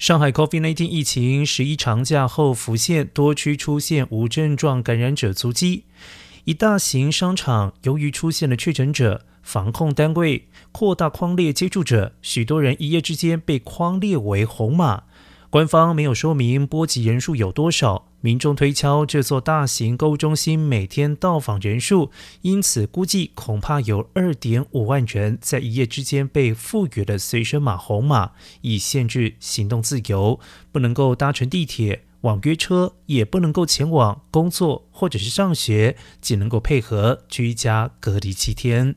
上海 COVID-19 疫情十一长假后浮现，多区出现无症状感染者足迹。一大型商场由于出现了确诊者，防控单位扩大框列接触者，许多人一夜之间被框列为红码。官方没有说明波及人数有多少，民众推敲这座大型购物中心每天到访人数，因此估计恐怕有二点五万人在一夜之间被赋予了随身码红码，以限制行动自由，不能够搭乘地铁、网约车，也不能够前往工作或者是上学，仅能够配合居家隔离七天。